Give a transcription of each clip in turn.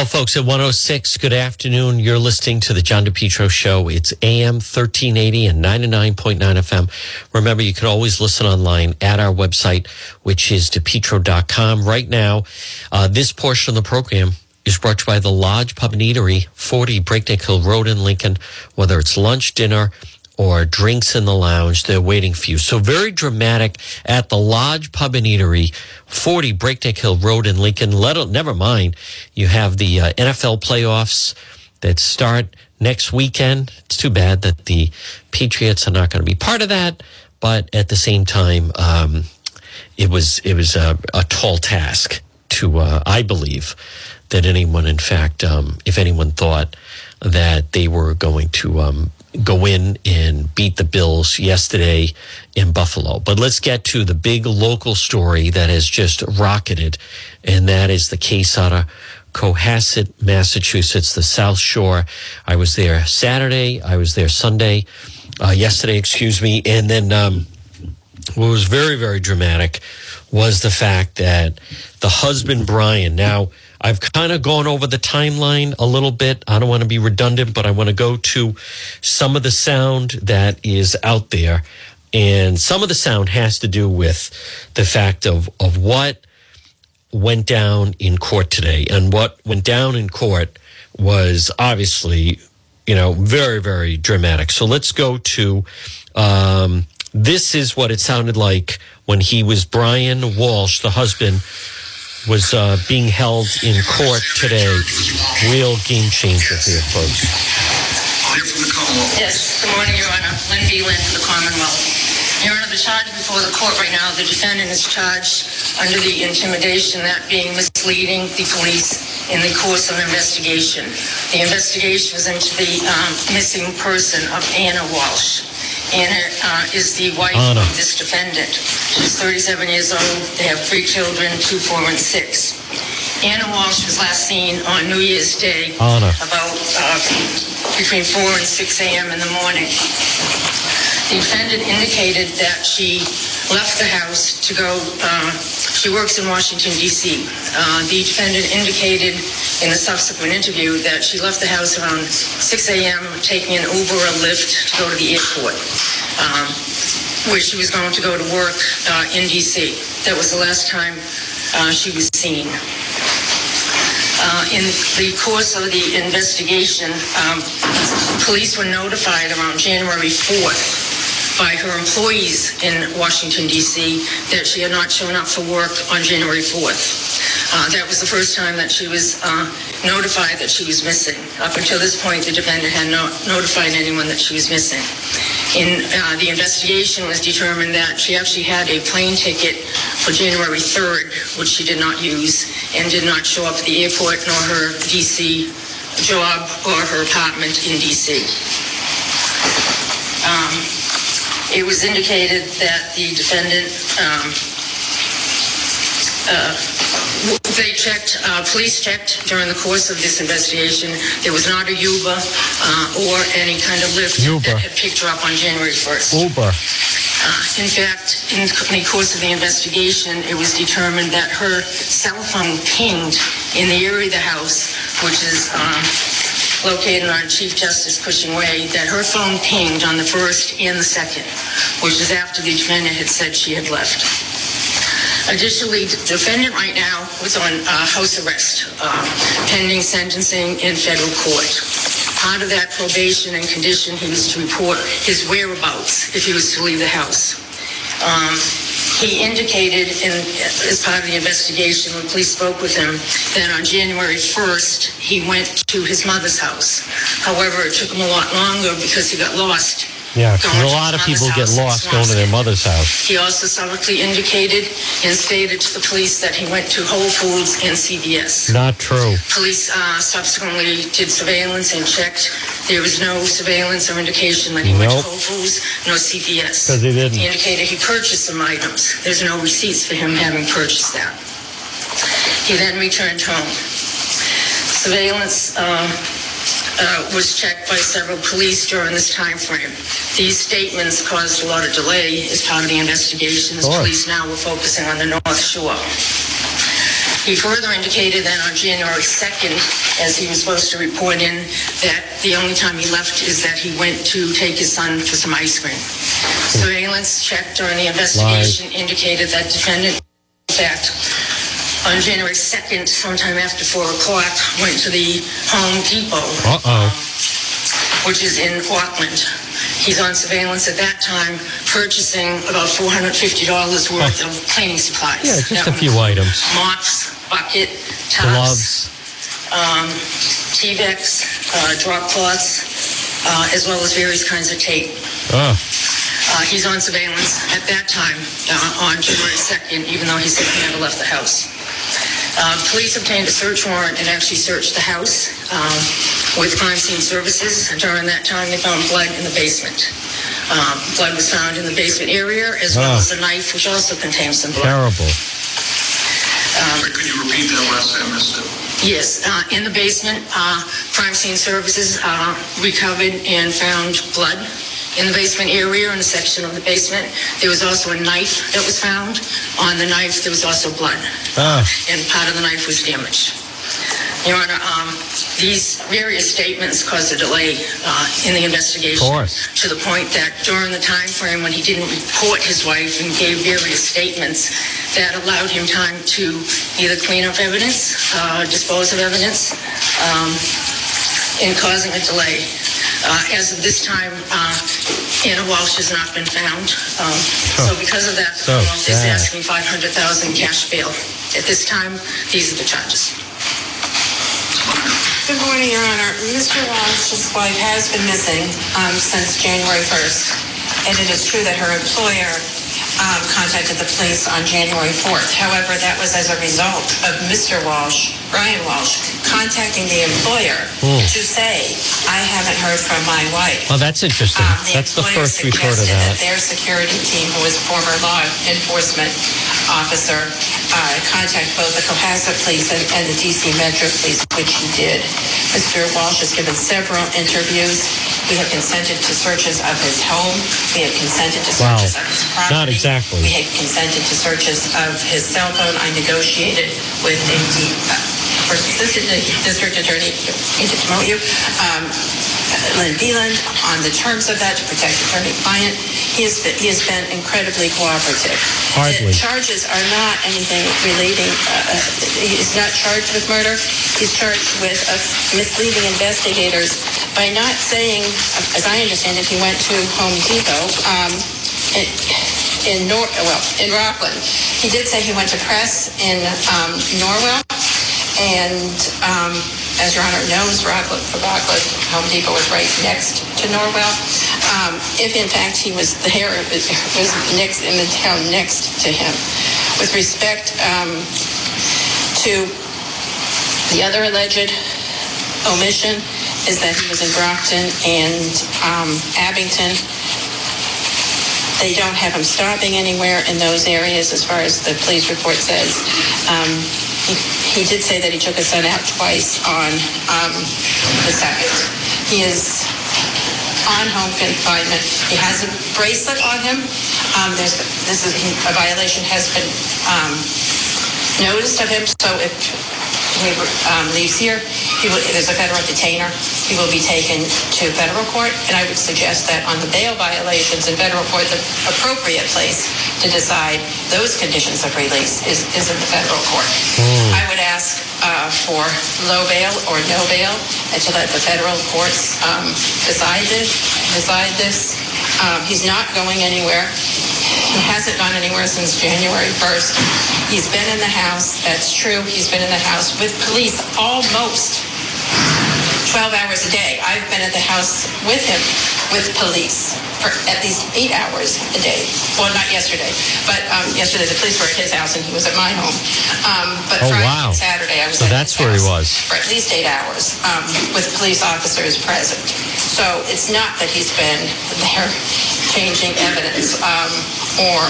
Well, folks, at 106, good afternoon. You're listening to the John DePetro Show. It's AM 1380 and 99.9 FM. Remember, you can always listen online at our website, which is depetro.com. Right now, uh, this portion of the program is brought to you by the Lodge Pub and Eatery, 40 Breakneck Hill Road in Lincoln. Whether it's lunch, dinner, or drinks in the lounge. They're waiting for you. So very dramatic at the Lodge Pub and Eatery, 40 Breakneck Hill Road in Lincoln. Let never mind. You have the uh, NFL playoffs that start next weekend. It's too bad that the Patriots are not going to be part of that, but at the same time, um, it was it was a, a tall task to uh, I believe that anyone, in fact, um, if anyone thought that they were going to um, go in and beat the Bills yesterday in Buffalo. But let's get to the big local story that has just rocketed, and that is the case out of Cohasset, Massachusetts, the South Shore. I was there Saturday, I was there Sunday, uh, yesterday, excuse me, and then um, what was very, very dramatic was the fact that the husband, Brian, now, I've kind of gone over the timeline a little bit. I don't want to be redundant, but I want to go to some of the sound that is out there. And some of the sound has to do with the fact of, of what went down in court today. And what went down in court was obviously, you know, very, very dramatic. So let's go to um, this is what it sounded like when he was Brian Walsh, the husband was uh, being held in court today. Real game changer here, folks. Yes, good morning, Your Honor. Lynn Beeland for the Commonwealth. Your Honor, the charge before the court right now, the defendant is charged under the intimidation, that being misleading the police in the course of investigation. The investigation was into the um, missing person of Anna Walsh. Anna uh, is the wife Anna. of this defendant. She's 37 years old. They have three children, two, four, and six. Anna Walsh was last seen on New Year's Day Anna. about uh, between 4 and 6 a.m. in the morning. The defendant indicated that she left the house to go, uh, she works in Washington, D.C. Uh, the defendant indicated in a subsequent interview that she left the house around 6 a.m., taking an Uber or Lyft to go to the airport, um, where she was going to go to work uh, in D.C. That was the last time uh, she was seen. Uh, in the course of the investigation, um, police were notified around January 4th by her employees in Washington, D.C., that she had not shown up for work on January 4th. Uh, that was the first time that she was uh, notified that she was missing. Up until this point, the defendant had not notified anyone that she was missing. In uh, the investigation was determined that she actually had a plane ticket for January 3rd, which she did not use, and did not show up at the airport nor her D.C. job or her apartment in D.C. Um, it was indicated that the defendant, um, uh, they checked, uh, police checked during the course of this investigation. There was not a Uber uh, or any kind of Lyft Uber. that had picked her up on January 1st. Uber. Uh, in fact, in the course of the investigation, it was determined that her cell phone pinged in the area of the house, which is um, located on Chief Justice Cushing Way, that her phone pinged on the first and the second, which is after the defendant had said she had left. Additionally, the defendant right now was on uh, house arrest, uh, pending sentencing in federal court. Part of that probation and condition, he was to report his whereabouts if he was to leave the house. Um, he indicated in, as part of the investigation when police spoke with him that on January 1st he went to his mother's house. However, it took him a lot longer because he got lost yeah, a lot of people get lost going to their mother's house. He also publicly indicated and stated to the police that he went to Whole Foods and CVS. Not true. Police uh, subsequently did surveillance and checked. There was no surveillance or indication that he nope. went to Whole Foods nor CVS. Because he didn't. He indicated he purchased some items. There's no receipts for him having purchased that. He then returned home. Surveillance. Uh, uh, was checked by several police during this time frame. These statements caused a lot of delay as part of the investigation as police now were focusing on the North Shore. He further indicated that on January 2nd, as he was supposed to report in, that the only time he left is that he went to take his son for some ice cream. Surveillance checked during the investigation indicated that defendant, in fact, on January 2nd, sometime after 4 o'clock, went to the Home Depot, Uh-oh. which is in Rockland. He's on surveillance at that time, purchasing about $450 worth of cleaning supplies. Yeah, just That a few items. mops, bucket, tubs, Gloves. um, Tyvek, uh, drop cloths, uh, as well as various kinds of tape. Oh, Uh, he's on surveillance at that time uh, on January 2nd, even though he said he never left the house. Uh, police obtained a search warrant and actually searched the house um, with crime scene services. During that time, they found blood in the basement. Um, blood was found in the basement area, as well Ah. as a knife, which also contained some blood. terrible. Sorry, Could you repeat that last I missed? Yes, uh, in the basement, uh, crime scene services uh, recovered and found blood in the basement area, in a section of the basement. There was also a knife that was found. On the knife, there was also blood, Ah, and part of the knife was damaged. Your Honor, um, these various statements caused a delay uh, in the investigation. To the point that during the time frame when he didn't report his wife and gave various statements, that allowed him time to either clean up evidence, uh, dispose of evidence, um, in causing a delay. Uh, as of this time, uh, Anna Walsh has not been found. Um, so because of that, So the Commonwealth is sad. asking 500,000 cash bail. At this time, these are the charges. Good morning, Your Honor. Mr. Walsh's wife has been missing um, since January 1st, and it is true that her employer um, contacted the police on January 4th. However, that was as a result of Mr. Walsh, Brian Walsh, contacting the employer to say, I haven't heard from my wife. well, that's interesting. Um, That's the first report of suggested that. Their security team, who was former law enforcement officer, uh, contact both the Cohasset Police and, and the DC Metro Police, which he did. Mr. Walsh has given several interviews. We have consented to searches of his home. We have consented to Wow. searches of his property. Not exactly. We had consented to searches of his cell phone. I negotiated with a D- uh, assistant district attorney, need to promote you, um, Lynn Beeland, on the terms of that to protect attorney-client. He has, been- he has been incredibly cooperative. Hardly. The charges are not anything relating, uh, uh, he's not charged with murder. He's charged with uh, misleading investigators by not saying, as I understand it, he went to Home Depot, um, in, in Nor, well, in Rockland. He did say he went to press in, um, Norwell. And um, as Your Honor knows, Rockland, Rockland Home Depot was right next to Norwell. Um, if in fact he was there, it was, it was next in the town next to him. With respect um, to the other alleged omission is that he was in Brockton and um, Abington. They don't have him stopping anywhere in those areas as far as the police report says. He, did say that he took his son out twice on um, the second. He is on home confinement. He has a bracelet on him. Um, this is a violation has been um, noticed of him. So if he um, leaves here, he will, there's a federal detainer. He will be taken to federal court, and I would suggest that on the bail violations in federal court, the appropriate place to decide those conditions of release is, is in the federal court. I would ask uh, for low bail or no bail, and to let the federal courts um, decide this. Decide this. Um, he's not going anywhere. He hasn't gone anywhere since January 1st. He's been in the house. That's true. He's been in the house with police almost 12 hours a day. I've been at the house with him, with police, for at least eight hours a day. Well, not yesterday, but um, yesterday the police were at his house and he was at my home. Um, but Oh, Friday wow. and Saturday I was So at that's where he was. For at least eight hours um, with police officers present. So it's not that he's been there changing evidence um, or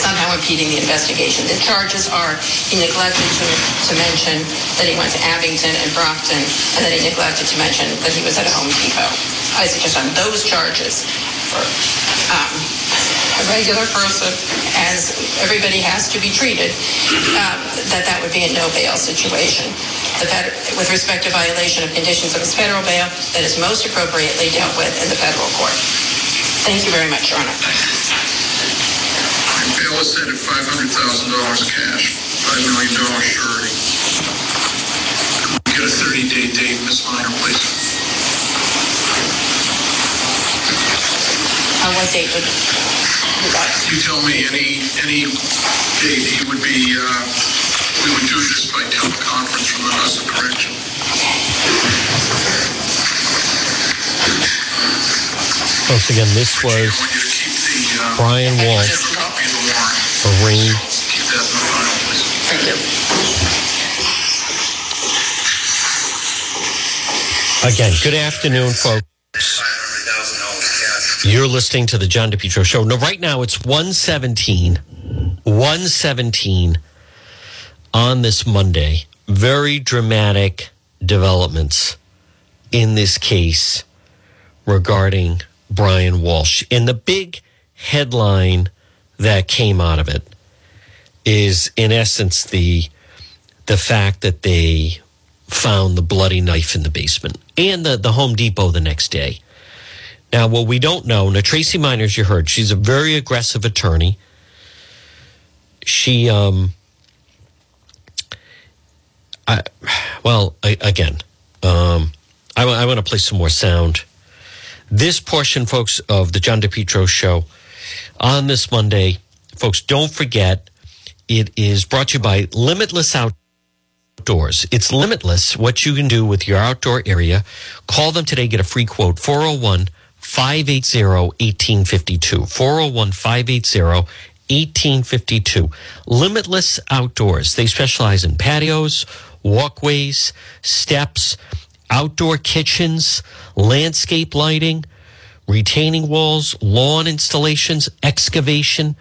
somehow impeding the investigation. The charges are he neglected to, to mention that he went to Abington and Brockton, and that he neglected to mention that he was at a Home Depot. I suggest on those charges for um, a regular person, as everybody has to be treated, um, that that would be a no bail situation. The with respect to violation of conditions of his federal bail, that is most appropriately dealt with in the federal court. Thank you very much, Your Honor. Bail is set at five hundred thousand dollars cash, five million dollar surety. We Get a thirty-day date, Ms. Miner, please. On what date would you like? You tell me any, any date he would be, uh, we would do this by teleconference from the House of Correction. Folks, again, this I was want you to keep the, uh, Brian Walsh have a copy of the warrant. arraigned Keep that in the file, please. Thank you. again. Good afternoon, folks. You're listening to the John DePetro show. No, right now it's 117, 117 on this Monday. Very dramatic developments in this case regarding Brian Walsh. And the big headline that came out of it is, in essence, the the fact that they found the bloody knife in the basement and the, the Home Depot the next day. Now, what we don't know, now Tracy Miners, you heard, she's a very aggressive attorney. She, um, I, well, I, again, um, I, I want to play some more sound. This portion, folks, of the John DePetro show on this Monday, folks, don't forget, it is brought to you by Limitless Out outdoors. It's limitless what you can do with your outdoor area. Call them today, get a free quote 401 580 1852. 401 580 1852. Limitless Outdoors. They specialize in patios, walkways, steps, outdoor kitchens, landscape lighting, retaining walls, lawn installations, excavation,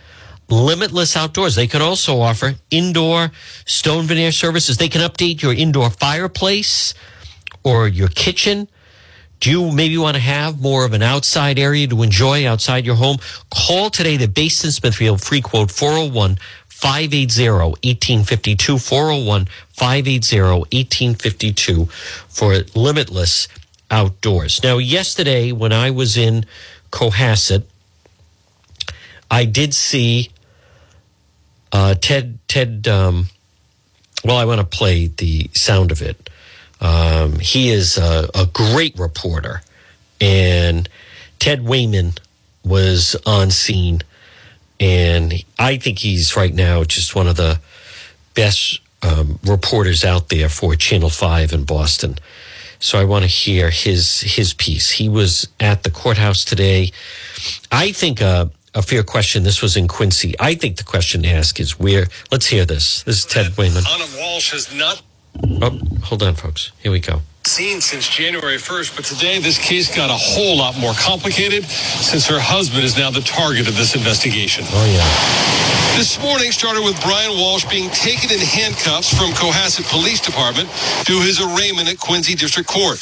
limitless outdoors. They can also offer indoor stone veneer services. They can update your indoor fireplace or your kitchen. Do you maybe want to have more of an outside area to enjoy outside your home? Call today the Basin Smithfield free quote 401 580 1852 401 580 1852 for limitless outdoors. Now, yesterday when I was in Cohasset, I did see uh, Ted. Ted. Um, well, I want to play the sound of it. Um, he is a, a great reporter, and Ted Wayman was on scene, and I think he's right now just one of the best um, reporters out there for Channel Five in Boston. So I want to hear his his piece. He was at the courthouse today. I think a, a fair question. This was in Quincy. I think the question to ask is where. Let's hear this. This is Ted Wayman. Anna Walsh has not Oh, hold on, folks. Here we go. seen since January 1st, but today this case got a whole lot more complicated since her husband is now the target of this investigation. Oh yeah. This morning started with Brian Walsh being taken in handcuffs from Cohasset Police Department to his arraignment at Quincy District Court.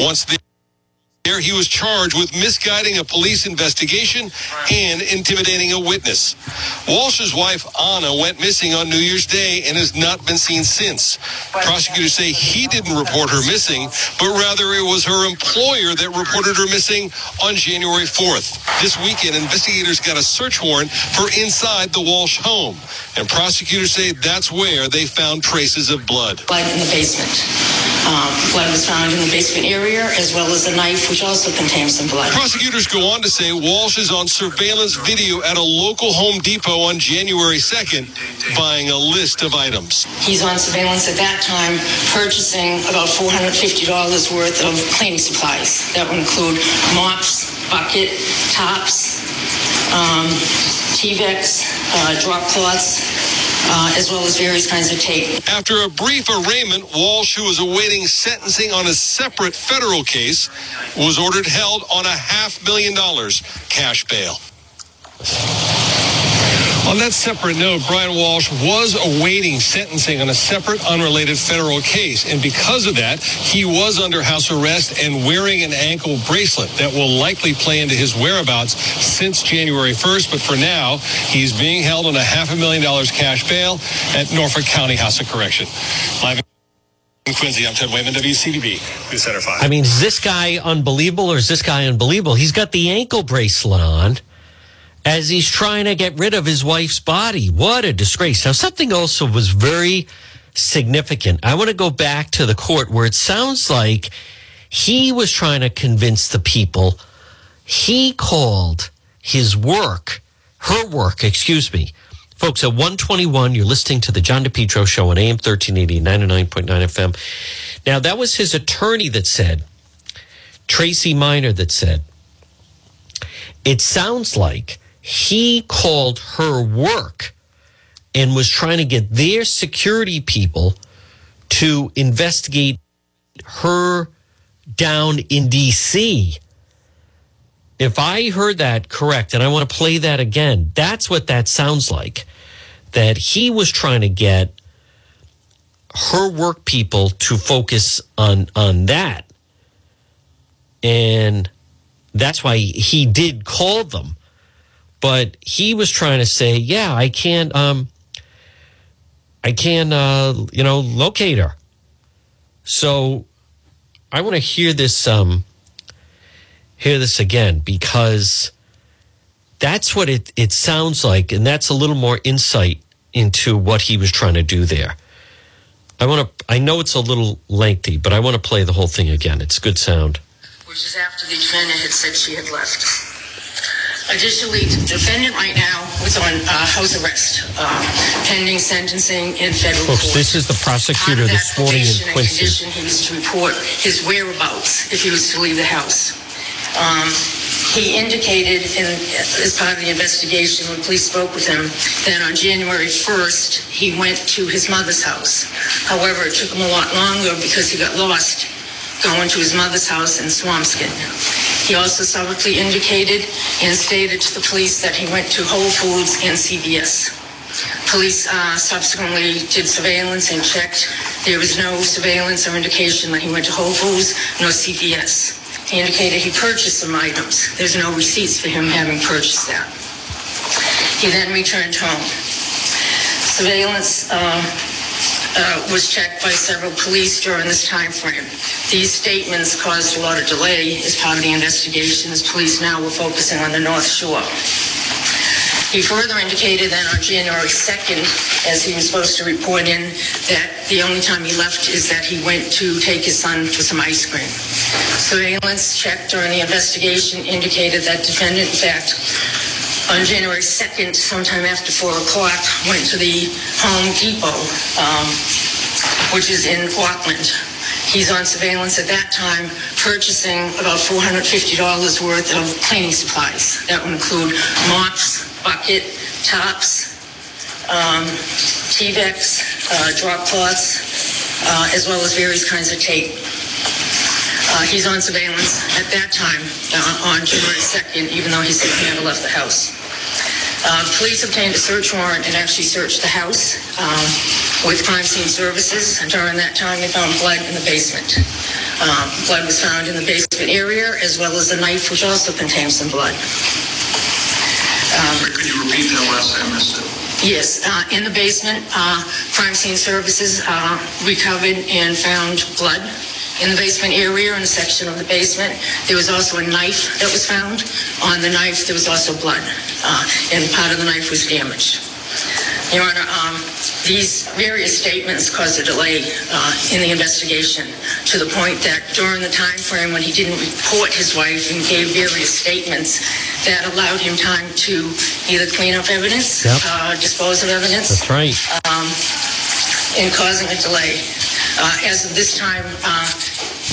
Once there, he was charged with misguiding a police investigation and intimidating a witness. Walsh's wife, Anna, went missing on New Year's Day and has not been seen since. Prosecutors say he didn't report her missing, but rather it was her employer that reported her missing on January 4th. This weekend, investigators got a search warrant for inside the Walsh home, and prosecutors say that's where they found traces of blood. blood in the basement. Um, blood was found in the basement area, as well as a knife, which also contains some blood. Prosecutors go on to say Walsh is on surveillance video at a local Home Depot on January 2nd, buying a list of items. He's on surveillance at that time, purchasing about $450 worth of cleaning supplies. That would include mops, bucket, tops, um, Tyvek, uh, drop cloths, uh, as well as various kinds of tape. After a brief arraignment, Walsh, who was awaiting sentencing on a separate federal case, was ordered held on a half million dollars cash bail. On that separate note, Brian Walsh was awaiting sentencing on a separate, unrelated federal case. And because of that, he was under house arrest and wearing an ankle bracelet that will likely play into his whereabouts since January 1st. But for now, he's being held on a half a million dollars cash bail at Norfolk County House of Correction. Live in Quincy, I'm Ted Wayman, WCVB, Center 5. I mean, is this guy unbelievable or is this guy unbelievable? He's got the ankle bracelet on as he's trying to get rid of his wife's body. What a disgrace. Now, something also was very significant. I want to go back to the court where it sounds like he was trying to convince the people. He called his work, her work, excuse me. Folks, at 121, you're listening to the John DePetro show on AM 1380, 99.9 FM. Now, that was his attorney that said, Tracy Miner that said, it sounds like he called her work and was trying to get their security people to investigate her down in DC. If I heard that correct, and I want to play that again, that's what that sounds like. That he was trying to get her work people to focus on on that. And that's why he did call them. But he was trying to say, yeah, I can't um I can uh you know locate her. So I want to hear this um hear this again because that's what it it sounds like and that's a little more insight into what he was trying to do there. I want to I know it's a little lengthy, but I want to play the whole thing again. It's good sound. which is after the defendant had said she had left. Additionally, the defendant right now was on uh, house arrest, uh, pending sentencing in federal Folks, court. this is the prosecutor this morning in Quincy. condition, he was to report his whereabouts if he was to leave the house. Um, he indicated in, as part of the investigation when police spoke with him that on January 1st he went to his mother's house. However, it took him a lot longer because he got lost going to his mother's house in Swampscott. He also publicly indicated and stated to the police that he went to Whole Foods and CVS. Police uh, subsequently did surveillance and checked. There was no surveillance or indication that he went to Whole Foods nor CVS. He indicated he purchased some items. There's no receipts for him having purchased that. He then returned home. Surveillance uh, uh, was checked by several police during this time frame. These statements caused a lot of delay as part of the investigation as police now were focusing on the North Shore. He further indicated that on January 2nd, as he was supposed to report in, that the only time he left is that he went to take his son for some ice cream. Surveillance checked during the investigation indicated that defendant, in fact, on January 2nd, sometime after 4 o'clock, went to the Home Depot, um, which is in Rockland. He's on surveillance at that time, purchasing about $450 worth of cleaning supplies. That would include mops, bucket, tops, um, Tyvek, uh, drop cloths, uh, as well as various kinds of tape. Uh, he's on surveillance at that time uh, on January 2nd, even though he said he never left the house. Uh, police obtained a search warrant and actually searched the house um, with crime scene services. And during that time, they found blood in the basement. Um, blood was found in the basement area, as well as a knife, which also contained some blood. Um, Could you repeat that last time, I missed it? Yes, uh, in the basement, uh, crime scene services uh, recovered and found blood in the basement area, in a section of the basement. There was also a knife that was found. On the knife, there was also blood, uh, and part of the knife was damaged. Your Honor, um, these various statements caused a delay uh, in the investigation to the point that during the time frame when he didn't report his wife and gave various statements, that allowed him time to either clean up evidence, Yep. uh, dispose of evidence, That's right. in causing a delay. Uh, as of this time, uh,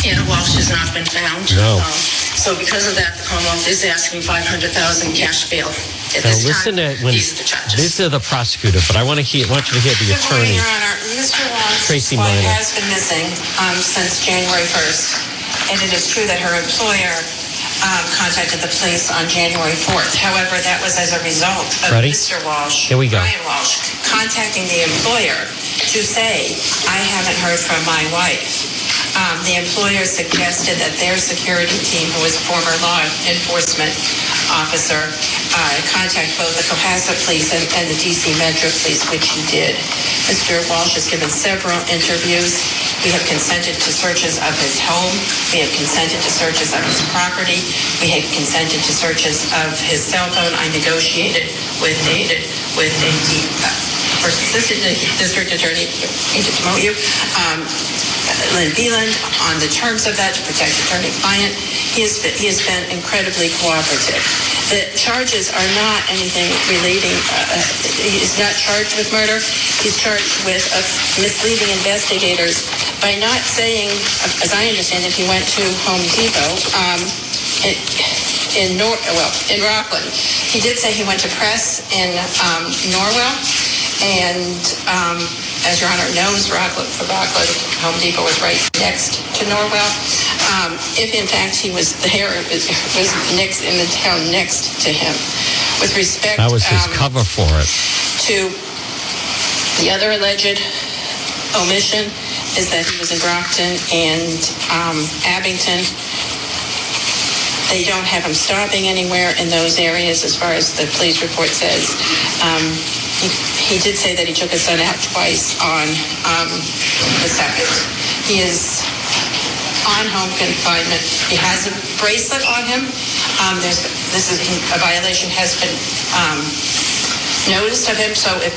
Anna Walsh has not been found. No. Um, so because of that, the Commonwealth is asking 500,000 cash bail. At Now this listen time, to when these are the charges. this is the prosecutor, but I want to hear want you to hear the Good morning, attorney. Your Honor. Mr. Walsh Tracy wife Miner. has been missing um, since January 1st, and it is true that her employer um, contacted the police on January 4th. However, that was as a result of Ready? Mr. Walsh, Here we go. Brian Walsh, contacting the employer to say, I haven't heard from my wife. Um, the employer suggested that their security team, who was a former law enforcement officer, uh, contact both the Cohasset Police and, and the DC Metro Police, which he did. Mr. Walsh has given several interviews. We have consented to searches of his home. We have consented to searches of his property. We have consented to searches of his cell phone. I negotiated with David, with the uh, assistant district attorney, to promote you, um, Lynn Beeland, on the terms of that to protect attorney-client. He has, been, he has been incredibly cooperative. The charges are not anything relating, uh, he is not charged with murder. He's charged with uh, misleading investigators by not saying, as I understand it, he went to Home Depot. Um, it, in Nor well in Rockland. He did say he went to press in um, Norwell, and um, as Your Honor knows, Rockland, for Rockland Home Depot was right next to Norwell. Um, if in fact he was there, was, was next in the town next to him. With respect, That was his um, cover for it. to the other alleged omission is that he was in Brockton and um, Abington. They don't have him stopping anywhere in those areas as far as the police report says. Um, he, he did say that he took his son out twice on um, the second. He is on home confinement. He has a bracelet on him. Um, this is a violation has been um, noticed of him. So if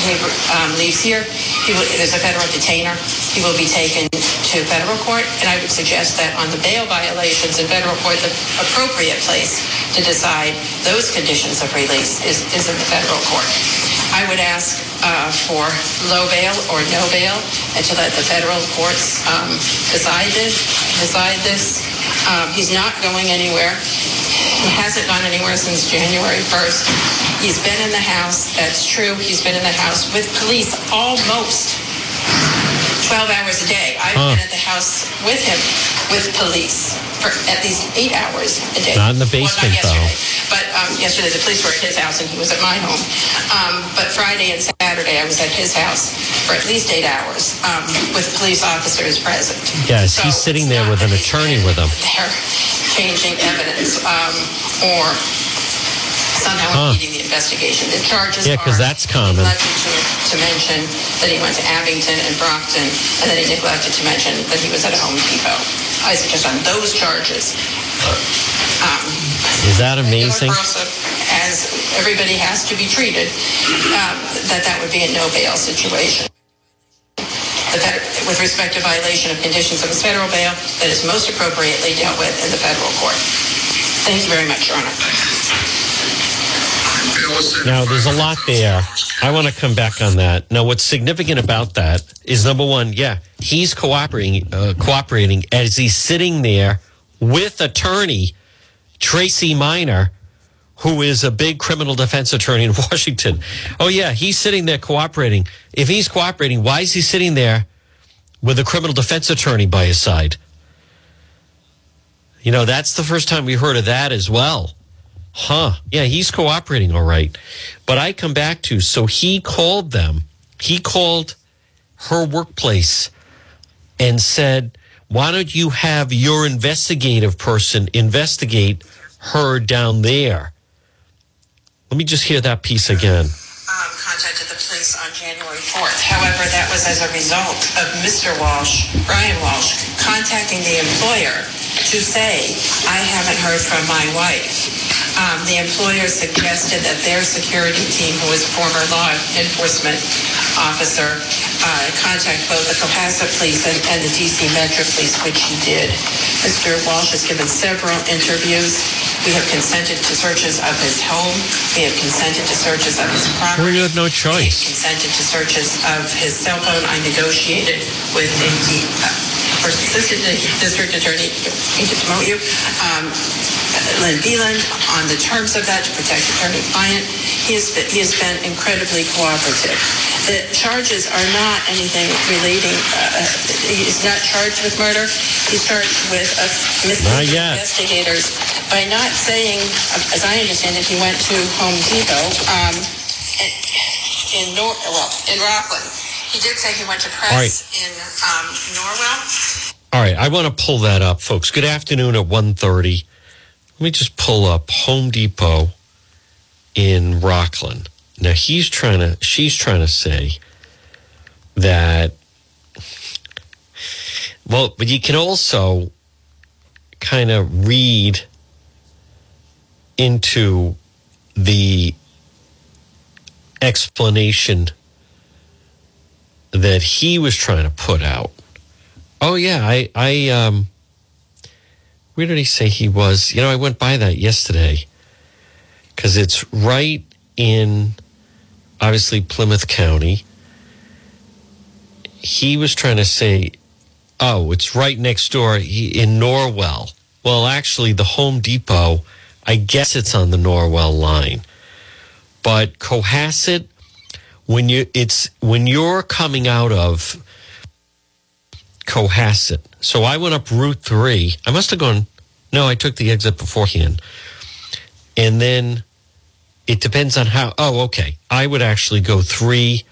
he um, leaves here, he will, there's a federal detainer. He will be taken to federal court, and I would suggest that on the bail violations in federal court, the appropriate place to decide those conditions of release is, is in the federal court. I would ask uh, for low bail or no bail, and to let the federal courts um, decide this. Decide this. Um, he's not going anywhere. He hasn't gone anywhere since January 1st. He's been in the house. That's true. He's been in the house with police almost 12 hours a day. I've Huh. been at the house with him, with police, for at least eight hours a day. Not in the basement, not though. But um, yesterday the police were at his house and he was at my home. Um, but Friday and Saturday I was at his house for at least eight hours um, with police officers present. Yes, So he's sitting there with an attorney with him. There changing evidence um, or somehow Huh. impeding the investigation. The charges yeah, because that's common. neglected to, to mention that he went to Abington and Brockton, and then he neglected to mention that he was at Home Depot. I suggest on those charges, um, Is that amazing? as everybody has to be treated, um, that that would be a no bail situation. The fed- with respect to violation of conditions of his federal bail, that is most appropriately dealt with in the federal court. Thank you very much, Your Honor. Now, there's a lot there. I want to come back on that. Now, what's significant about that is number one, yeah, he's cooperating, uh, cooperating as he's sitting there with attorney Tracy Miner, who is a big criminal defense attorney in Washington. Oh, yeah, he's sitting there cooperating. If he's cooperating, why is he sitting there with a criminal defense attorney by his side? You know, that's the first time we heard of that as well. Huh. Yeah, he's cooperating all right. But I come back to so he called them. He called her workplace and said, "Why don't you have your investigative person investigate her down there?" Let me just hear that piece again. um, on January 4th. However, that was as a result of Mr. Walsh, Brian Walsh, contacting the employer to say, I haven't heard from my wife. Um, the employer suggested that their security team, who was former law enforcement officer, uh, contact both the Cohasset Police and, and the DC Metro Police, which he did. Mr. Walsh has given several interviews. We have consented to searches of his home. We have consented to searches of his property. We you had no We choice. consented to searches of his cell phone. I negotiated with the uh, first assistant district attorney, hate to promote you, um, Lynn Beeland on the terms of that to protect attorney-client. He has, been, he has been incredibly cooperative. The charges are not anything relating, uh, he's not charged with murder. He's charged with uh, misleading investigators by not saying, uh, as I understand it, he went to Home Depot um, in, Nor- well, in Rockland. He did say he went to press right. in um, Norwell. All right, I want to pull that up, folks. Good afternoon at 1.30. Let me just pull up Home Depot in Rockland. Now he's trying to, she's trying to say that, well, but you can also kind of read into the explanation that he was trying to put out. Oh yeah, I I um where did he say he was? You know, I went by that yesterday cuz it's right in obviously Plymouth County. He was trying to say, oh, it's right next door in Norwell. Well, actually, the Home Depot, I guess it's on the Norwell line. But Cohasset, when you it's when you're coming out of Cohasset, so I went up Route Three. I must have gone. No, I took the exit beforehand, and then it depends on how. Oh, okay. I would actually go three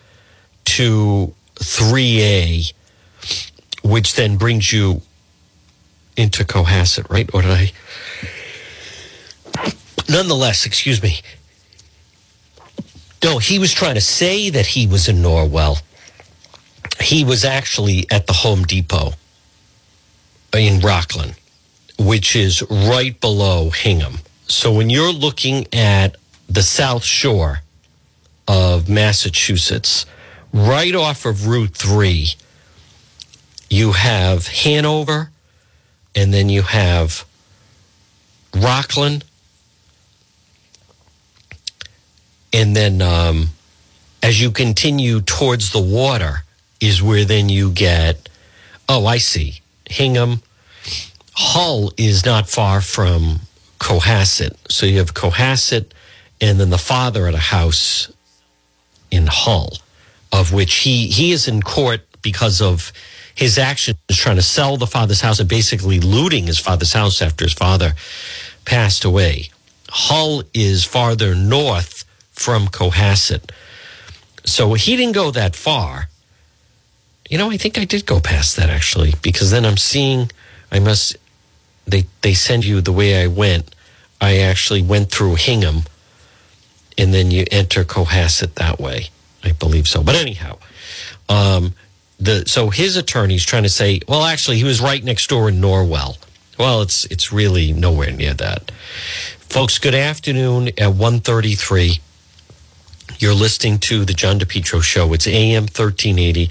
to 3A, which then brings you into Cohasset, right? Or did I? Nonetheless, excuse me. No, he was trying to say that he was in Norwell. He was actually at the Home Depot in Rockland, which is right below Hingham. So when you're looking at the South Shore of Massachusetts, right off of Route 3, you have Hanover, and then you have Rockland, and then um, as you continue towards the water, is where then you get, oh, I see, Hingham. Hull is not far from Cohasset. So you have Cohasset, and then the father at a house in Hull, of which he he is in court because of his actions trying to sell the father's house and basically looting his father's house after his father passed away. Hull is farther north from Cohasset. So he didn't go that far. You know, I think I did go past that actually, because then I'm seeing I must they they send you the way I went. I actually went through Hingham and then you enter Cohasset that way. I believe so. But anyhow, um, the so his attorney's trying to say, well, actually, he was right next door in Norwell. Well, it's it's really nowhere near that. Folks, good afternoon at 133. You're listening to the John DePetro show. It's AM 1380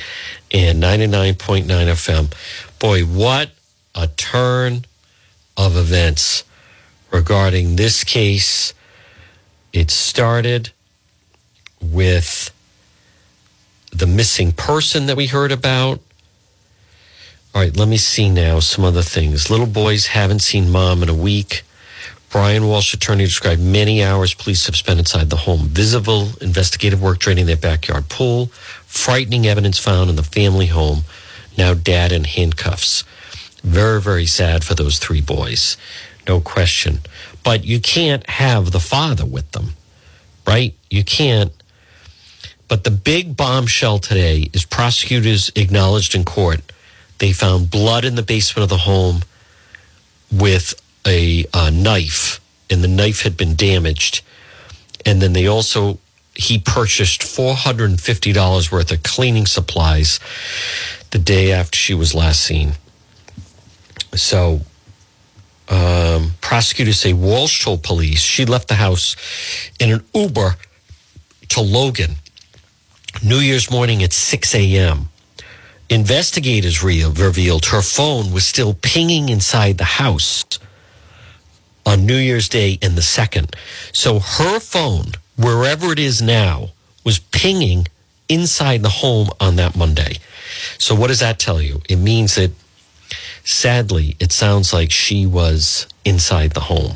and 99.9 FM. Boy, what a turn of events regarding this case it started with the missing person that we heard about. All right, let me see now some other things. Little boys haven't seen mom in a week. Brian Walsh, attorney, described many hours police have spent inside the home. Visible investigative work draining their backyard pool. Frightening evidence found in the family home. Now dad in handcuffs. Very, very sad for those three boys. No question but you can't have the father with them, right? You can't. But the big bombshell today is prosecutors acknowledged in court they found blood in the basement of the home with a, a knife, and the knife had been damaged. And then they also he purchased $450 worth of cleaning supplies the day after she was last seen. So um, prosecutors say Walsh told police she left the house in an Uber to Logan New Year's morning at 6 a.m. Investigators revealed her phone was still pinging inside the house on New Year's Day in the second. So her phone, wherever it is now, was pinging inside the home on that Monday. So what does that tell you? It means that sadly, it sounds like she was inside the home.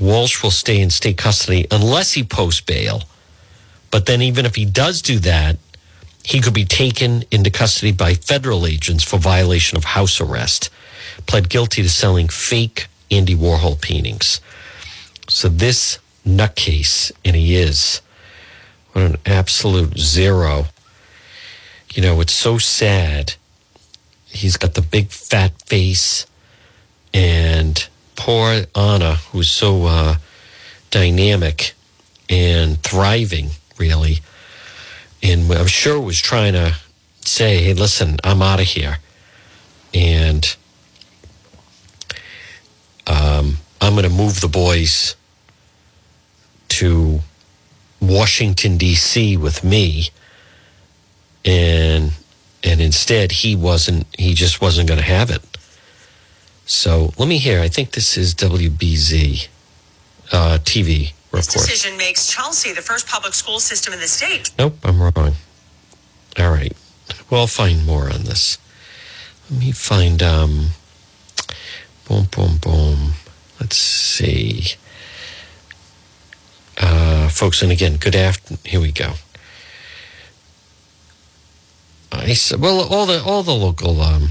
Walsh will stay in state custody unless he posts bail. But then, even if he does do that, he could be taken into custody by federal agents for violation of house arrest. Pled guilty to selling fake Andy Warhol paintings. So, this nutcase, and he is, what an absolute zero. You know, it's so sad. He's got the big fat face, and poor Anna, who's so uh, dynamic and thriving, really. And I'm sure was trying to say, hey, listen, I'm out of here. And um, I'm going to move the boys to Washington, D.C. with me. And and instead he wasn't he just wasn't going to have it so let me hear i think this is wbz uh, tv report This decision makes Chelsea the first public school system in the state. nope i'm wrong all right well i'll find more on this let me find um boom boom boom let's see uh folks and again good afternoon here we go I said, well, all the all the local um,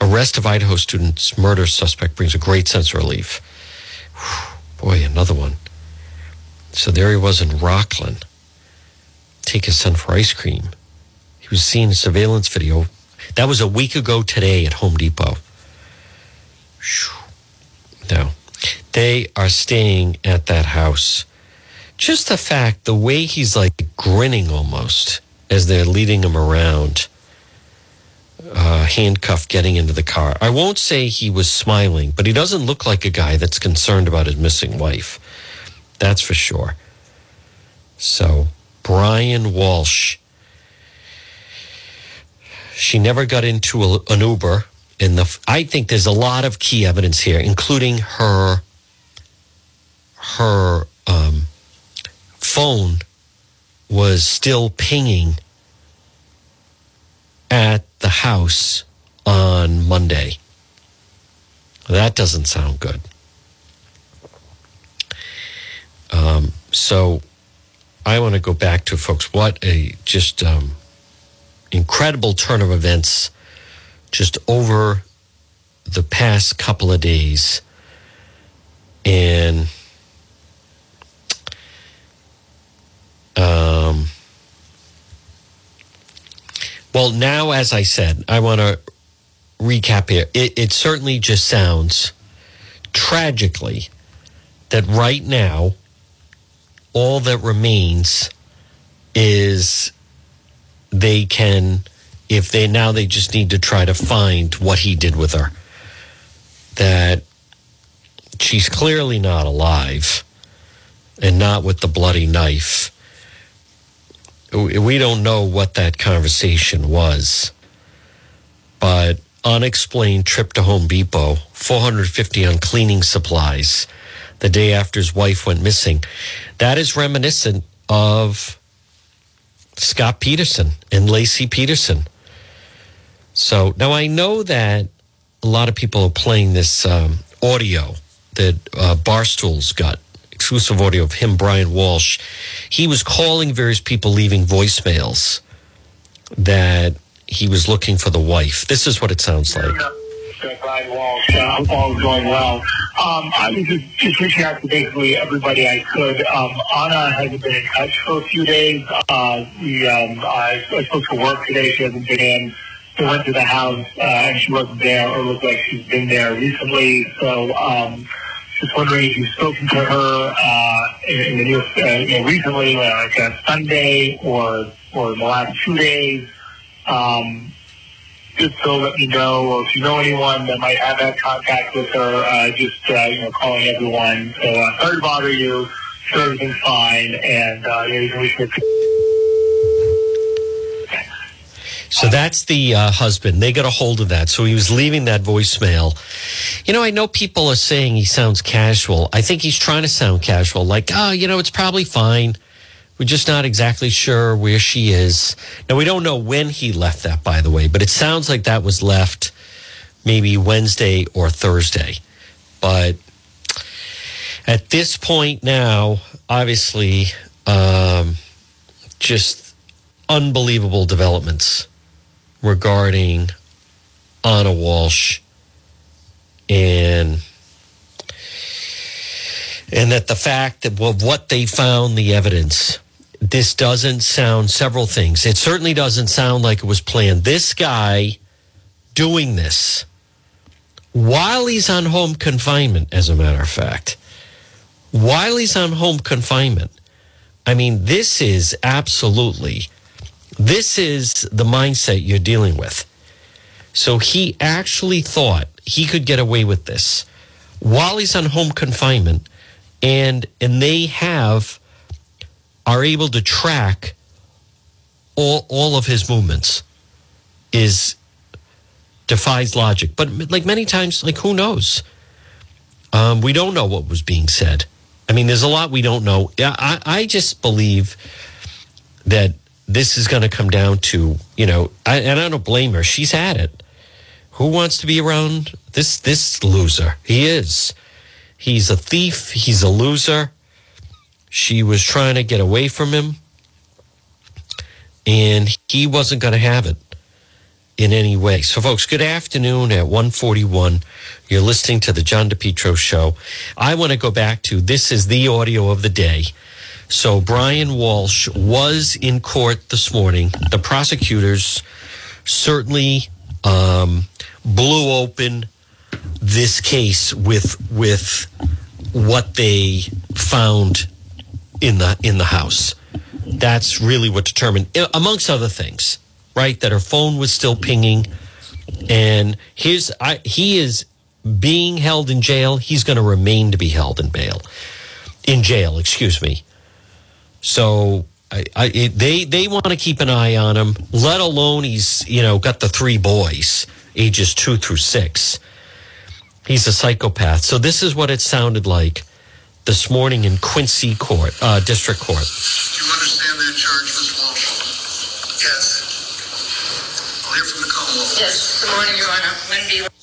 arrest of Idaho students murder suspect brings a great sense of relief. Whew, boy, another one. So there he was in Rockland. Take his son for ice cream. He was seen in surveillance video. That was a week ago today at Home Depot. No, they are staying at that house. Just the fact, the way he's like grinning almost as they're leading him around, uh, handcuffed, getting into the car. I won't say he was smiling, but he doesn't look like a guy that's concerned about his missing wife. That's for sure. So, Brian Walsh. She never got into a, an Uber. And the, I think there's a lot of key evidence here, including her, her um, phone was still pinging at the house on Monday. That doesn't sound good. Um, so I want to go back to folks. What a just um, incredible turn of events just over the past couple of days. And um, well, now, as I said, I want to recap here. It, it certainly just sounds tragically that right now, all that remains is they can, if they now they just need to try to find what he did with her. That she's clearly not alive and not with the bloody knife we don't know what that conversation was, but unexplained trip to Home Depot, 450 on cleaning supplies the day after his wife went missing. That is reminiscent of Scott Peterson and Laci Peterson. So now I know that a lot of people are playing this um, audio that uh, Barstool's got exclusive audio of him, Brian Walsh. He was calling various people, leaving voicemails that he was looking for the wife. This is what it sounds like. Brian Walsh. Uh, hope all is going well. Um, I was just, just reaching out to basically everybody I could. Um, Ana hasn't been in touch for a few days. Uh, we, um, I was supposed to work today. She hasn't been in. We went to the house uh, and she wasn't there, or looked like she's been there recently. So um, just wondering if you've spoken to her uh, in, in the near, uh, you know, recently, uh, like a Sunday or or in the last two days. Um, just so let me know, or if you know anyone that might have had contact with her, uh, just uh, you know, calling everyone. So uh, sorry to bother you. Sure, everything's fine, and uh, yeah, you can reach me. So that's the uh, husband. They got a hold of that. So he was leaving that voicemail. You know, I know people are saying he sounds casual. I think he's trying to sound casual, like, oh, you know, it's probably fine. We're just not exactly sure where she is. Now, we don't know when he left that, by the way, but it sounds like that was left maybe Wednesday or Thursday. But At this point now, obviously, um, just unbelievable developments regarding Ana Walsh and and that the fact that what they found, the evidence, this doesn't sound several things. It certainly doesn't sound like it was planned. This guy doing this while he's on home confinement, as a matter of fact, while he's on home confinement. I mean, this is absolutely, this is the mindset you're dealing with. So he actually thought he could get away with this while he's on home confinement and and they have are able to track all all of his movements is defies logic. But like many times like who knows? Um, we don't know what was being said. I mean there's a lot we don't know. I, I just believe that this is going to come down to you know I, and i don't blame her. She's had it. Who wants to be around this this loser? He is. He's a thief. He's a loser. She was trying to get away from him. And he wasn't going to have it in any way. So folks good afternoon at 141 you're listening to the john depetro show. I want to go back to this is the audio of the day so brian walsh was in court this morning the prosecutors certainly um, blew open this case with with what they found in the in the house. That's really what determined, amongst other things, right? That her phone was still pinging, and his I, he is being held in jail. He's going to remain to be held in bail, in jail. Excuse me. So I, I, they they want to keep an eye on him. Let alone he's you know got the three boys, ages two through six. He's a psychopath. So this is what it sounded like this morning in Quincy Court, uh, District Court. Do you understand that charge, Ms. Walsh? Yes. I'll hear from the Commonwealth. Yes, good morning, Your Honor. Lynn B. Wow.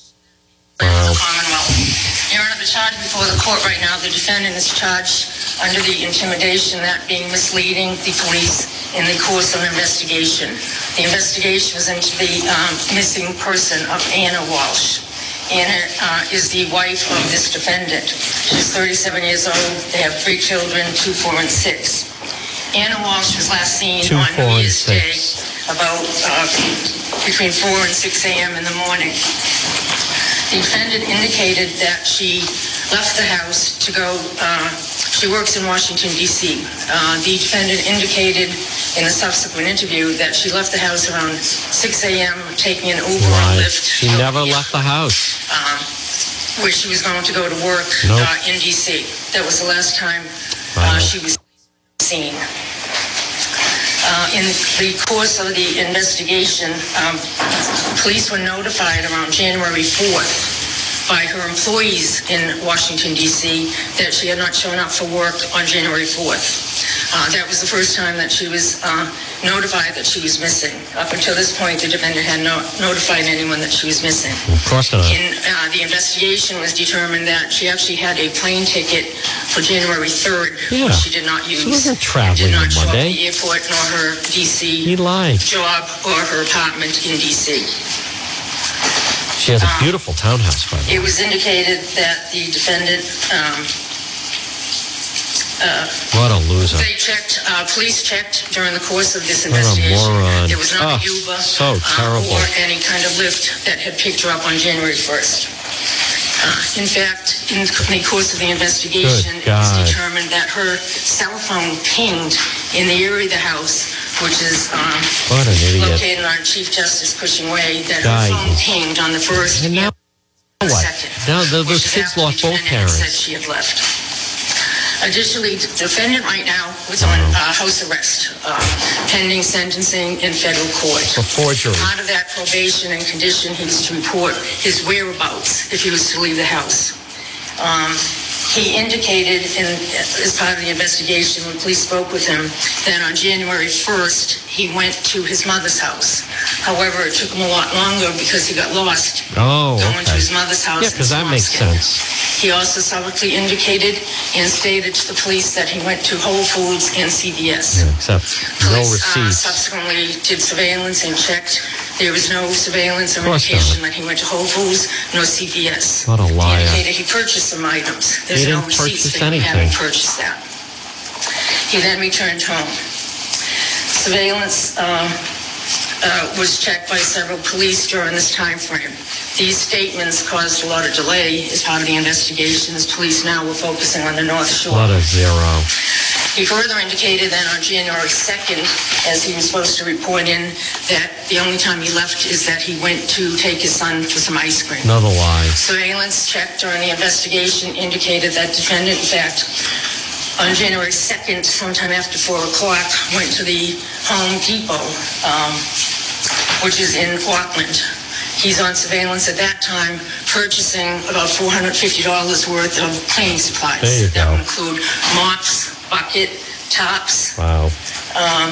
Commonwealth. Your Honor, the charge before the court right now, the defendant is charged under the intimidation, that being misleading the police in the course of an investigation. The investigation was into the um, missing person of Ana Walsh. Ana uh, is the wife of this defendant. She's 37 years old. They have three children, two, four, and six. Ana Walsh was last seen Two, on New Year's Day about uh, between 4 and 6 a.m. in the morning. The defendant indicated that she left the house to go, uh, she works in Washington, D.C. Uh, the defendant indicated in a subsequent interview that she left the house around 6 a.m., taking an Uber or Right. Lyft. She never left the house. Um, where she was going to go to work Nope. uh, in D.C. That was the last time uh, Wow. she was seen. Uh, in the course of the investigation, um, police were notified around January 4th by her employees in Washington, D.C., that she had not shown up for work on January 4th. Uh, that was the first time that she was uh, notified that she was missing. Up until this point, the defendant had not notified anyone that she was missing. Of course not. In uh, the investigation was determined that she actually had a plane ticket for January 3rd, Yeah. which she did not use. She wasn't traveling Did not show up at Monday. the airport nor her DC He lied. job or her apartment in DC. She has a beautiful townhouse, by the way. It was indicated that the defendant, um, What a loser. they checked, uh, police checked during the course of this investigation. What a moron. There was not Oh, a Uber so uh, terrible. or any kind of lift that had picked her up on January 1st. Uh, in fact, in the course of the investigation, it was determined that her cell phone pinged in the area of the house, which is um, What an idiot. located on Chief Justice Cushing Way, that Guy her phone pinged on the first And now and the second. Now th- those kids lost the both had Said parents. she had left. Additionally, the defendant right now was on uh, house arrest, uh, pending sentencing in federal court. For forgery. Part of that probation and condition, he was to report his whereabouts if he was to leave the house. Um, he indicated in, as part of the investigation when police spoke with him that on January 1st he went to his mother's house. However, it took him a lot longer because he got lost Oh, going to his mother's house. Yeah, because that makes sense. He also publicly indicated and stated to the police that he went to Whole Foods and CVS. Except no Police uh, subsequently did surveillance and checked. There was no surveillance or Of indication that he went to Whole Foods, no CVS. What a liar. He indicated he purchased some items. There's He no didn't receipts him anything. having purchased that. He then returned home. Surveillance uh, uh, was checked by several police during this time frame. These statements caused a lot of delay as part of the investigation. investigations. Police now were focusing on the North Shore. What a zero. He further indicated that on January 2nd, as he was supposed to report in, that the only time he left is that he went to take his son for some ice cream. Another lie. Surveillance check during the investigation indicated that defendant, in fact, on January 2nd, sometime after 4 o'clock, went to the Home Depot, um, which is in Rockland. He's on surveillance at that time, purchasing about $450 worth of cleaning supplies. There you That go. would include mops, bucket, tops, Wow. um,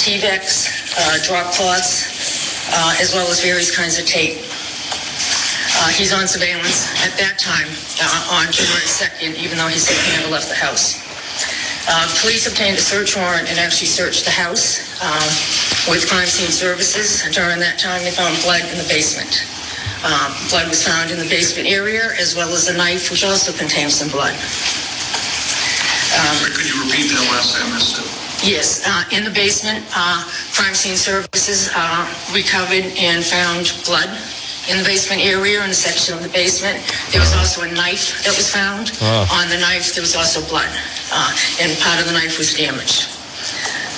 Tyveks, uh, drop cloths, uh, as well as various kinds of tape. Uh, he's on surveillance at that time uh, on January 2nd, even though he said he never left the house. Uh, police obtained a search warrant and actually searched the house uh, with crime scene services. During that time, they found blood in the basement. Um, blood was found in the basement area, as well as a knife, which also contained some blood. Rick, Could you repeat that last I missed it? Yes, uh, in the basement, uh, crime scene services uh, recovered and found blood in the basement area, in a section of the basement. There was also a knife that was found. Oh. On the knife, there was also blood, uh, and part of the knife was damaged.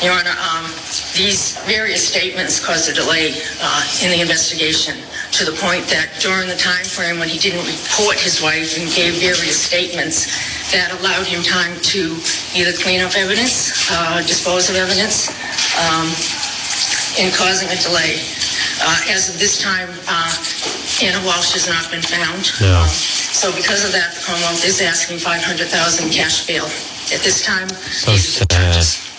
Your Honor, um, these various statements caused a delay uh, in the investigation to the point that during the time frame when he didn't report his wife and gave various statements, that allowed him time to either clean up evidence, uh, dispose of evidence, um, in causing a delay. Uh, as of this time, uh, Ana Walsh has not been found. No. Um, so because of that, the Commonwealth is asking 500,000 cash bail. At this time, So these are the sad.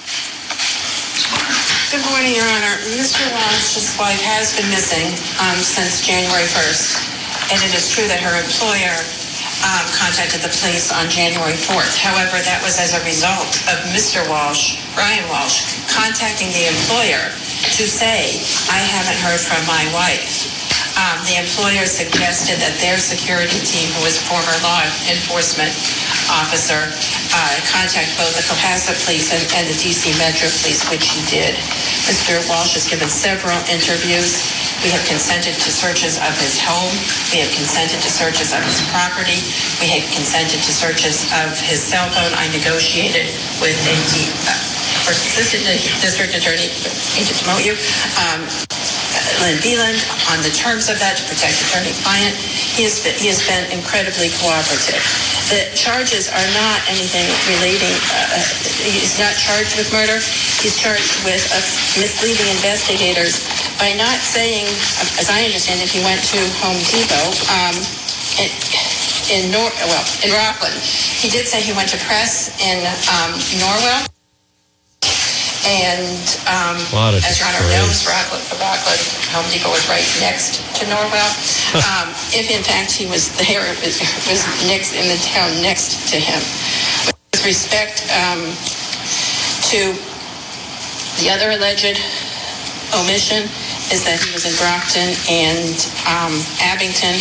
Good morning, Your Honor. Mr. Walsh's wife has been missing um, since January 1st, and it is true that her employer um, contacted the police on January 4th. However, that was as a result of Mr. Walsh, Brian Walsh, contacting the employer to say, I haven't heard from my wife. Um, the employer suggested that their security team, who was former law enforcement officer, uh, contact both the Cohasset Police and, and the DC Metro Police, which he did. Mr. Walsh has given several interviews. We have consented to searches of his home. We have consented to searches of his property. We have consented to searches of his cell phone. I negotiated with a D, uh, assistant district attorney, hate to you, um, Lynn Beland on the terms of that to protect attorney-client. He has been, he has been incredibly cooperative. The charges are not anything relating, uh, he's not charged with murder. He's charged with uh, misleading investigators by not saying, as I understand it, he went to Home Depot um, in, in Nor, well, in Rockland. He did say he went to Press in um, Norwell. And um, as Your Honor disgrace. knows, Rockland, Rockland Home Depot was right next to Norwell. um, if in fact he was there, it was, it was next in the town next to him. With respect um, to the other alleged omission is that he was in Brockton and um, Abington.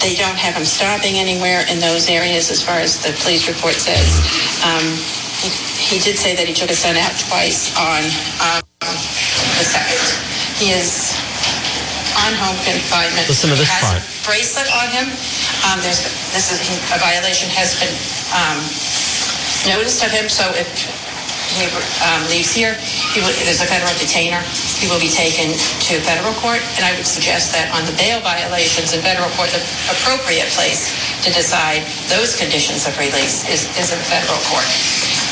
They don't have him stopping anywhere in those areas as far as the police report says. He, he did say that he took his son out twice on um, the second. He is on home confinement. Listen to this He has part. a bracelet on him. Um, there's this is a violation has been um, noticed of him. So if he um, leaves here, he will, there's a federal detainer. He will be taken to federal court, and I would suggest that on the bail violations in federal court, the appropriate place to decide those conditions of release is, is in federal court.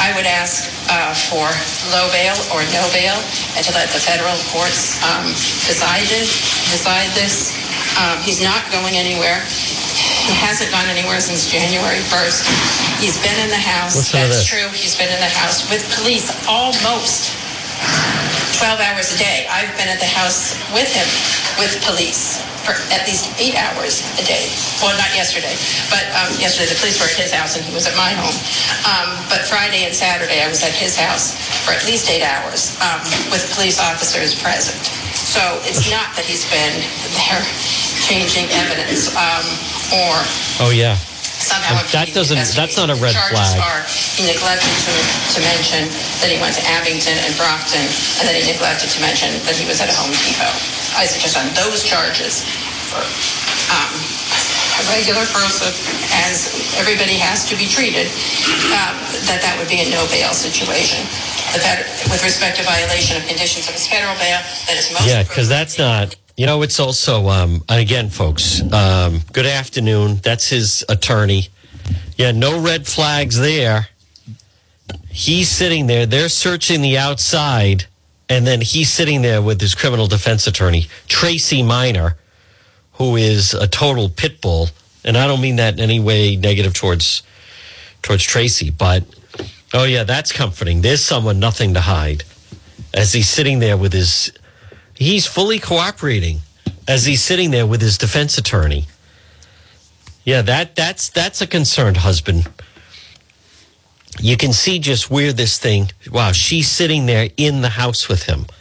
I would ask uh, for low bail or no bail, and to let the federal courts um, decide this. Decide this. Um, he's not going anywhere. He hasn't gone anywhere since January 1st. He's been in the house. That's true. He's been in the house with police almost 12 hours a day. I've been at the house with him, with police, for at least eight hours a day. Well, not yesterday, but um, yesterday the police were at his house and he was at my home. Um, but Friday and Saturday I was at his house for at least eight hours um, with police officers present. So it's not that he's been there changing evidence um, or Oh yeah. somehow That doesn't- that's not a red flag. are he neglected to, to mention that he went to Abington and Brockton, and then he neglected to mention that he was at a Home Depot. I suggest on those charges, for um, a regular person, as everybody has to be treated, um, that that would be a no bail situation. Fed- with respect to violation of conditions of his federal bail, that is most Yeah, because that's not. You know, it's also um, and again, folks. Um, good afternoon. That's his attorney. Yeah, no red flags there. He's sitting there. They're searching the outside, and then he's sitting there with his criminal defense attorney, Tracy Miner, who is a total pit bull. And I don't mean that in any way negative towards towards Tracy, but oh yeah, that's comforting. There's someone nothing to hide as he's sitting there with his he's fully cooperating as he's sitting there with his defense attorney. Yeah, that that's that's a concerned husband. You can see just where this thing. Wow, she's sitting there in the house with him.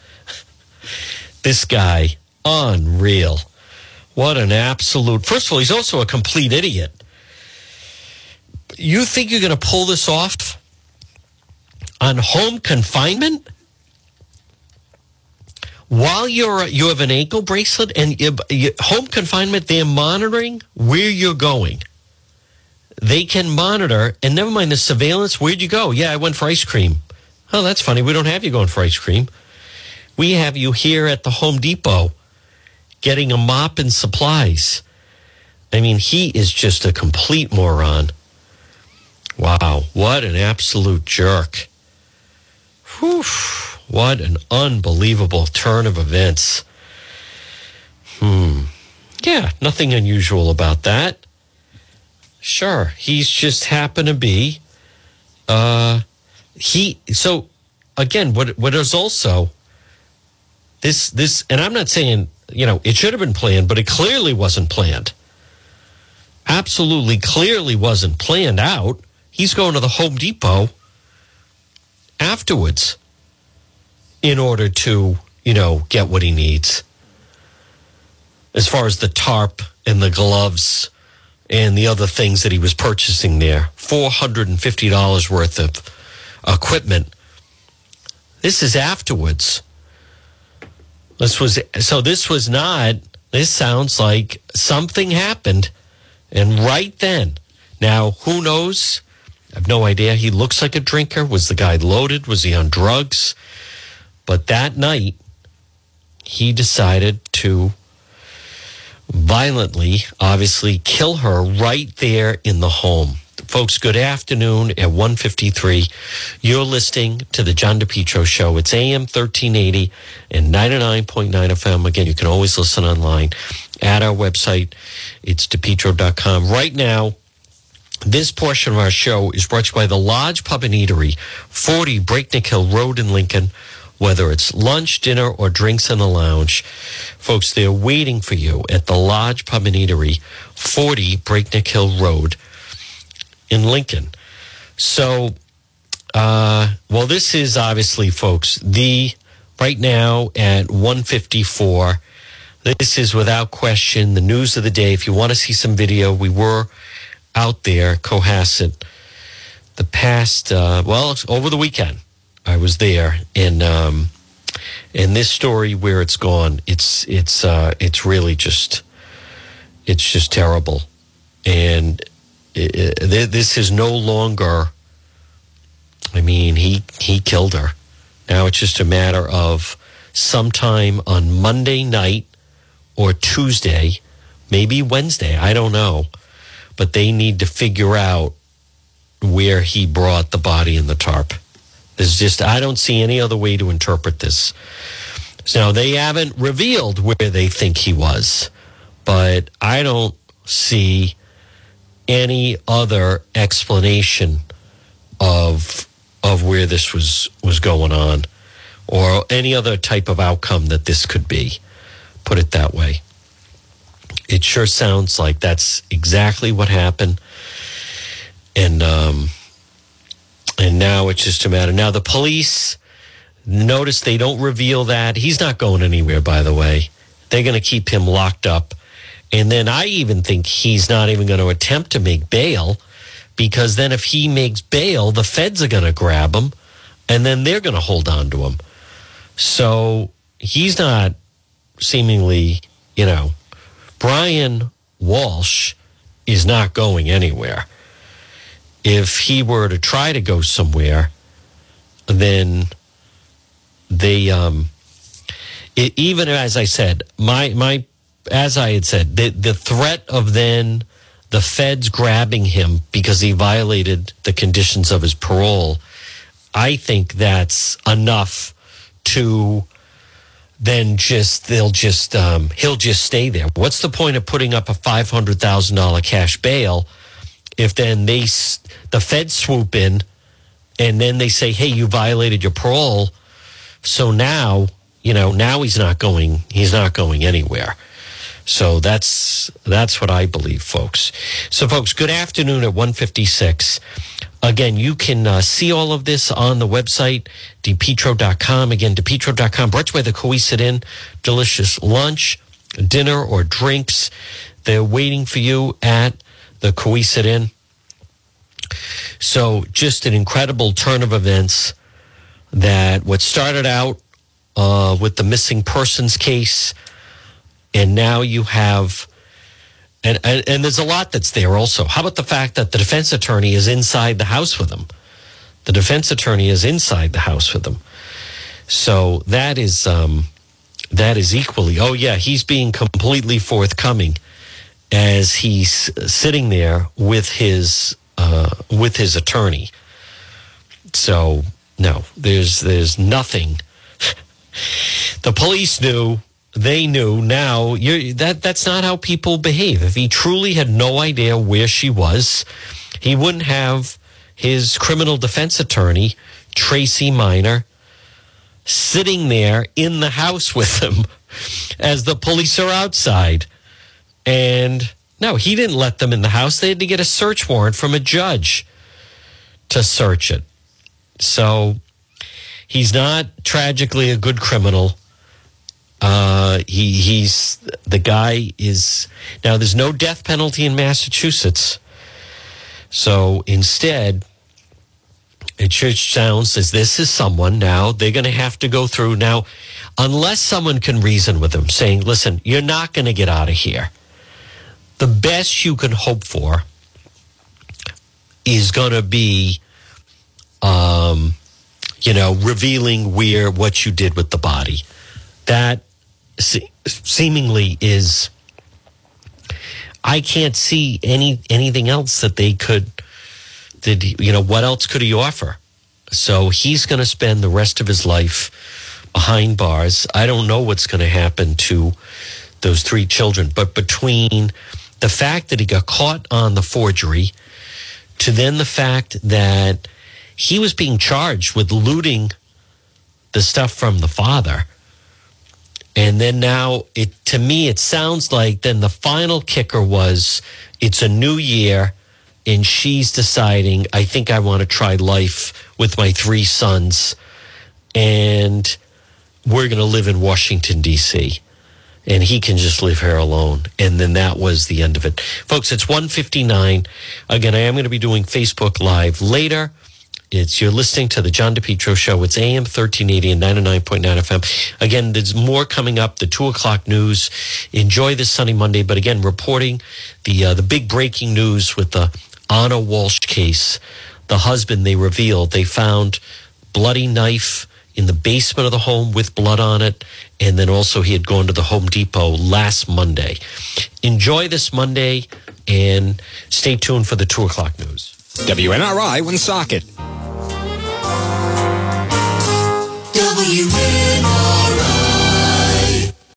This guy, unreal. What an absolute. First of all, he's also a complete idiot. You think you're going to pull this off on home confinement? while you're you have an ankle bracelet and you, you, home confinement, they're monitoring where you're going. They can monitor, and never mind the surveillance. Where'd you go? Yeah, I went for ice cream. Oh, that's funny. We don't have you going for ice cream. We have you here at the Home Depot getting a mop and supplies. I mean, he is just a complete moron. Wow, what an absolute jerk. Whew. What an unbelievable turn of events. Hmm. Yeah, nothing unusual about that. Sure, he's just happened to be uh he so again what what is also this this and I'm not saying, you know, it should have been planned, but it clearly wasn't planned. Absolutely clearly wasn't planned out. He's going to the Home Depot afterwards in order to, you know, get what he needs. As far as the tarp and the gloves and the other things that he was purchasing there, $450 worth of equipment. This is afterwards. This was so this was not this sounds like something happened and right then. Now, who knows? I have no idea. He looks like a drinker. Was the guy loaded? Was he on drugs? But that night, he decided to violently, obviously, kill her right there in the home. Folks, good afternoon at 153. You're listening to the John DePetro Show. It's AM 1380 and 99.9 FM. Again, you can always listen online at our website. It's depetro.com. Right now, this portion of our show is brought to you by the Lodge Pub and Eatery, 40 Breakneck Hill Road in Lincoln. Whether it's lunch, dinner, or drinks in the lounge, folks, they're waiting for you at the Lodge Pub and Eatery, 40 Breakneck Hill Road in Lincoln. So, uh, well, this is obviously, folks, the right now at 154. This is without question the news of the day. If you want to see some video, we were out there, Cohasset, the past, uh, well, over the weekend. I was there, and um, and this story where it's gone, it's it's uh, it's really just it's just terrible, and it, it, this is no longer. I mean, he he killed her. Now it's just a matter of sometime on Monday night or Tuesday, maybe Wednesday. I don't know, but they need to figure out where he brought the body in the tarp. There's just, I don't see any other way to interpret this. So they haven't revealed where they think he was, but I don't see any other explanation of of where this was was going on or any other type of outcome that this could be put it that way it sure sounds like that's exactly what happened and um and now it's just a matter now the police notice they don't reveal that he's not going anywhere by the way they're going to keep him locked up and then I even think he's not even going to attempt to make bail because then if he makes bail, the feds are going to grab him and then they're going to hold on to him. So he's not seemingly, you know, Brian Walsh is not going anywhere. If he were to try to go somewhere, then they, um, it, even as I said, my, my as I had said, the, the threat of then the feds grabbing him because he violated the conditions of his parole, I think that's enough to then just they'll just um, he'll just stay there. What's the point of putting up a five hundred thousand dollar cash bail if then they the feds swoop in and then they say, "Hey, you violated your parole," so now you know now he's not going he's not going anywhere. So that's that's what I believe, folks. So, folks, good afternoon at 156. Again, you can uh, see all of this on the website, depetro.com. Again, depetro.com. You by the Cowesett Inn. Delicious lunch, dinner, or drinks. They're waiting for you at the Cowesett Inn. So, just an incredible turn of events that what started out uh, with the missing persons case and now you have and, and, and there's a lot that's there also. How about the fact that the defense attorney is inside the house with them? The defense attorney is inside the house with them. So that is um, that is equally. Oh yeah, he's being completely forthcoming as he's sitting there with his uh, with his attorney. So no, there's there's nothing. the police knew they knew now that that's not how people behave. If he truly had no idea where she was, he wouldn't have his criminal defense attorney, Tracy Miner, sitting there in the house with him as the police are outside. And no, he didn't let them in the house. They had to get a search warrant from a judge to search it. So he's not tragically a good criminal uh, he he's the guy is now. There's no death penalty in Massachusetts, so instead, it just sounds as this is someone now they're going to have to go through now, unless someone can reason with them, saying, "Listen, you're not going to get out of here." The best you can hope for is going to be, um, you know, revealing where what you did with the body. That seemingly is I can't see any anything else that they could did you know what else could he offer? So he's going to spend the rest of his life behind bars. I don't know what's going to happen to those three children, but between the fact that he got caught on the forgery to then the fact that he was being charged with looting the stuff from the father. And then now it to me it sounds like then the final kicker was it's a new year and she's deciding I think I want to try life with my three sons and we're going to live in Washington DC and he can just leave her alone and then that was the end of it folks it's 159 again I am going to be doing Facebook live later it's you're listening to the John DePetro show. It's AM 1380 and 99.9 FM. Again, there's more coming up. The two o'clock news. Enjoy this sunny Monday. But again, reporting the uh, the big breaking news with the Ana Walsh case. The husband they revealed they found bloody knife in the basement of the home with blood on it. And then also he had gone to the Home Depot last Monday. Enjoy this Monday and stay tuned for the two o'clock news. WNRI Woonsocket. WNRI.